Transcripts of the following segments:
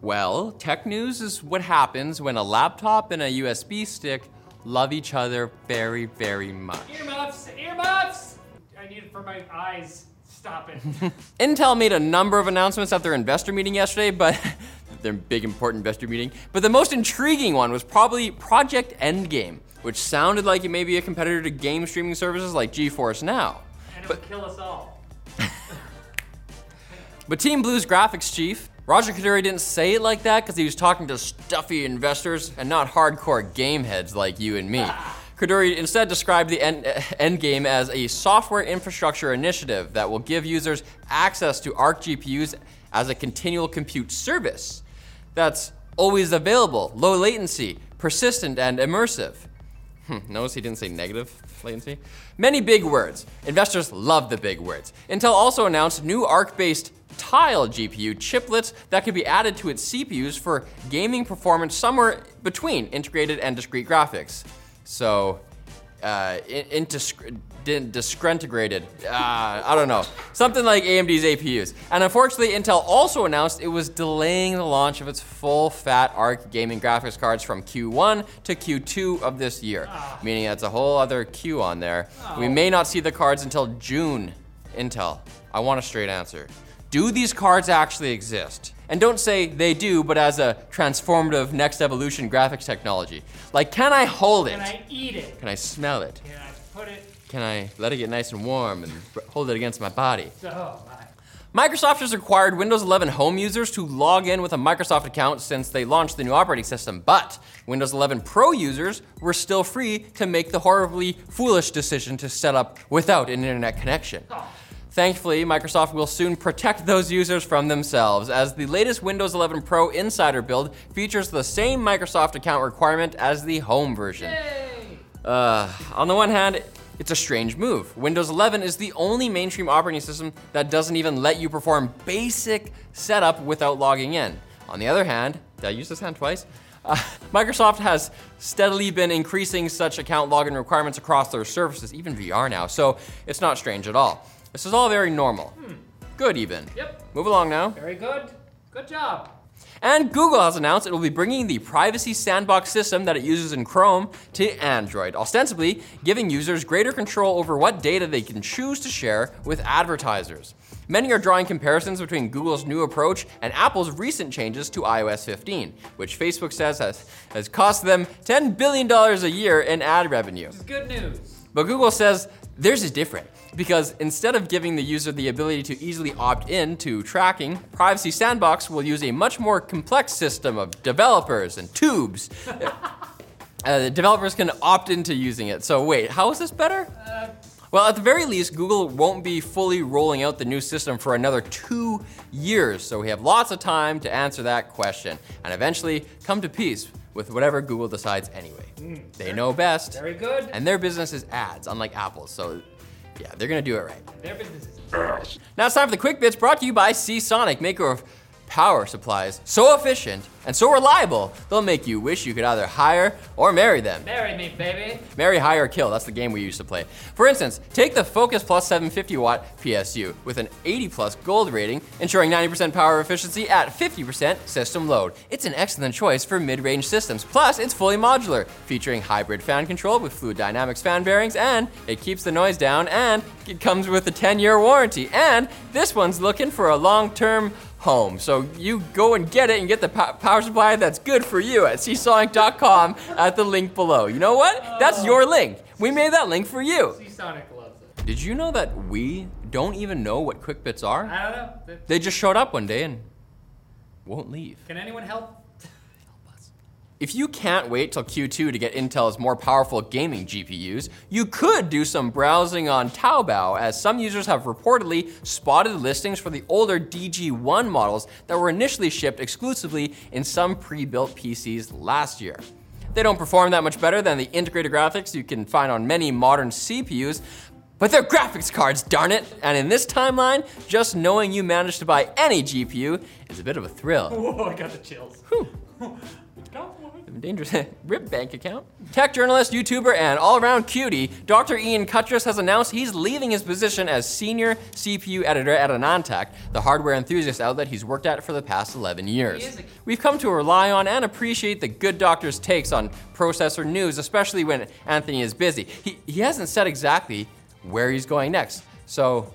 Well, tech news is what happens when a laptop and a USB stick love each other very, very much. Earmuffs! Earmuffs! I need it for my eyes. Stop it. Intel made a number of announcements at their investor meeting yesterday, but their big important investor meeting. But the most intriguing one was probably Project Endgame, which sounded like it may be a competitor to game streaming services like GeForce Now. and it will kill us all. But Team Blue's graphics chief, Raja Koduri, didn't say it like that because he was talking to stuffy investors and not hardcore game heads like you and me. Koduri instead described the end, end game as a software infrastructure initiative that will give users access to ARC GPUs as a continual compute service that's always available, low latency, persistent, and immersive. Hmm, notice he didn't say negative latency. Many big words. Investors love the big words. Intel also announced new ARC based Tile GPU chiplets that could be added to its CPUs for gaming performance somewhere between integrated and discrete graphics. So, uh, in, indiscre- di- discretigrated. Uh, I don't know. Something like AMD's APUs. And unfortunately, Intel also announced it was delaying the launch of its full fat ARC gaming graphics cards from Q1 to Q2 of this year. Meaning that's a whole other Q on there. We may not see the cards until June. Intel, I want a straight answer. Do these cards actually exist? And don't say they do, but as a transformative next evolution graphics technology. Like, can I hold it? Can I eat it? Can I smell it? Can I put it? Can I let it get nice and warm and hold it against my body? Oh my. Microsoft has required Windows 11 home users to log in with a Microsoft account since they launched the new operating system, but Windows 11 Pro users were still free to make the horribly foolish decision to set up without an internet connection. Thankfully, Microsoft will soon protect those users from themselves, as the latest Windows 11 Pro Insider build features the same Microsoft account requirement as the home version. Uh, on the one hand, it's a strange move. Windows 11 is the only mainstream operating system that doesn't even let you perform basic setup without logging in. On the other hand, did I use this hand twice? Uh, Microsoft has steadily been increasing such account login requirements across their services, even VR now, so it's not strange at all. This is all very normal. Good, even. Yep. Move along now. Very good. Good job. And Google has announced it will be bringing the privacy sandbox system that it uses in Chrome to Android, ostensibly giving users greater control over what data they can choose to share with advertisers. Many are drawing comparisons between Google's new approach and Apple's recent changes to iOS 15, which Facebook says has, has cost them $10 billion a year in ad revenue. This is good news. But Google says theirs is different because instead of giving the user the ability to easily opt in to tracking, Privacy Sandbox will use a much more complex system of developers and tubes. uh, the developers can opt into using it. So, wait, how is this better? Well, at the very least, Google won't be fully rolling out the new system for another two years, so we have lots of time to answer that question and eventually come to peace with whatever Google decides anyway. Mm, they know best. Very good. And their business is ads, unlike Apple's. So, yeah, they're gonna do it right. Their business is. ads. Now it's time for the quick bits brought to you by Seasonic, maker of power supplies so efficient and so reliable they'll make you wish you could either hire or marry them. Marry me, baby. Marry, hire, or kill. That's the game we used to play. For instance, take the Focus Plus 750 watt PSU with an 80 plus gold rating, ensuring 90% power efficiency at 50% system load. It's an excellent choice for mid range systems. Plus, it's fully modular, featuring hybrid fan control with Fluid Dynamics fan bearings, and it keeps the noise down, and it comes with a 10 year warranty. And this one's looking for a long term home. So you go and get it and get the po- power supply that's good for you at seasonic.com at the link below. You know what? That's your oh. link. We made that link for you. Sonic loves it. Did you know that we don't even know what quick bits are? I don't know. They just showed up one day and won't leave. Can anyone help? If you can't wait till Q2 to get Intel's more powerful gaming GPUs, you could do some browsing on Taobao, as some users have reportedly spotted listings for the older DG1 models that were initially shipped exclusively in some pre built PCs last year. They don't perform that much better than the integrated graphics you can find on many modern CPUs, but they're graphics cards, darn it! And in this timeline, just knowing you managed to buy any GPU is a bit of a thrill. Whoa, I got the chills. Dangerous rib bank account. Tech journalist, YouTuber, and all-around cutie, Dr. Ian Cutress has announced he's leaving his position as senior CPU editor at AnandTech, the hardware enthusiast outlet he's worked at for the past 11 years. He is a- We've come to rely on and appreciate the good doctor's takes on processor news, especially when Anthony is busy. He, he hasn't said exactly where he's going next, so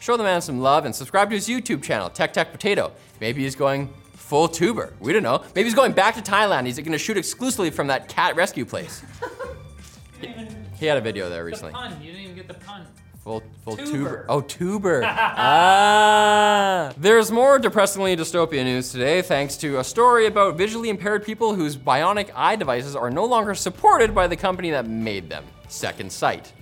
show the man some love and subscribe to his YouTube channel, Tech Tech Potato. Maybe he's going full tuber. We don't know. Maybe he's going back to Thailand. He's gonna shoot exclusively from that cat rescue place. You He had a video there the recently. pun. You didn't even get the pun. Full, full tuber. Tuber. Oh, tuber. ah. There's more depressingly dystopian news today, thanks to a story about visually impaired people whose bionic eye devices are no longer supported by the company that made them, Second Sight.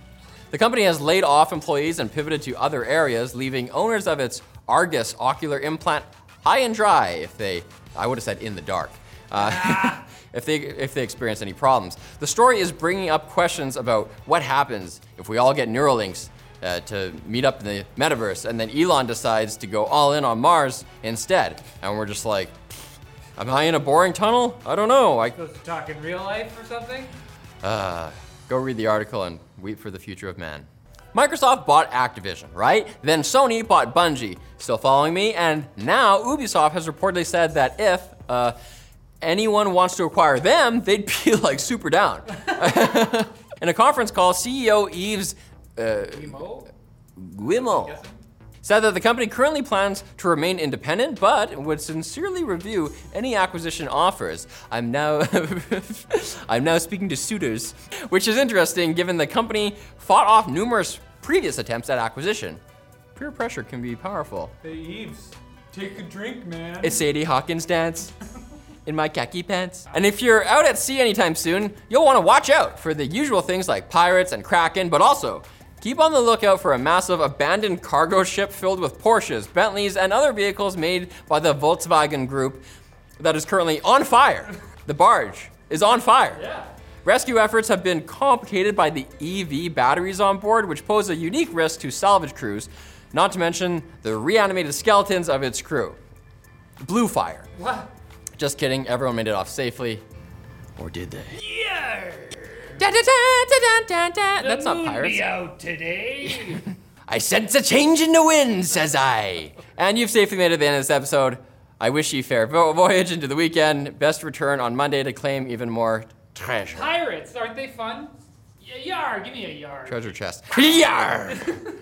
The company has laid off employees and pivoted to other areas, leaving owners of its Argus ocular implant high and dry if they, I would have said in the dark. Uh, if they if they experience any problems. The story is bringing up questions about what happens if we all get Neuralinks uh, to meet up in the metaverse, and then Elon decides to go all in on Mars instead, and we're just like, am I in a boring tunnel? I don't know. I Supposed to talk in real life or something? uh, go read the article and weep for the future of man. Microsoft bought Activision, right? Then Sony bought Bungie. Still following me? And now Ubisoft has reportedly said that if uh, anyone wants to acquire them, they'd be like super down. In a conference call, CEO Yves uh, Emo? Guillemot? Said that the company currently plans to remain independent, but would sincerely review any acquisition offers. I'm now I'm now speaking to suitors, which is interesting given the company fought off numerous previous attempts at acquisition. Peer pressure can be powerful. Hey, Yves, take a drink, man. It's Sadie Hawkins dance in my khaki pants. And if you're out at sea anytime soon, you'll want to watch out for the usual things like pirates and kraken, but also keep on the lookout for a massive abandoned cargo ship filled with Porsches, Bentleys, and other vehicles made by the Volkswagen Group that is currently on fire. The barge is on fire. yeah. Rescue efforts have been complicated by the EV batteries on board, which pose a unique risk to salvage crews, not to mention the reanimated skeletons of its crew. Blue fire. What? Just kidding, everyone made it off safely. Or did they? Yeah. Da, da, da, da, da, da. That's not pirates. Be out today. I sense a change in the wind, says I. And you've safely made it to the end of this episode. I wish you fair vo- voyage into the weekend. Best return on Monday to claim even more treasure. Pirates, aren't they fun? Y- yar, give me a yard. Treasure chest. Yar!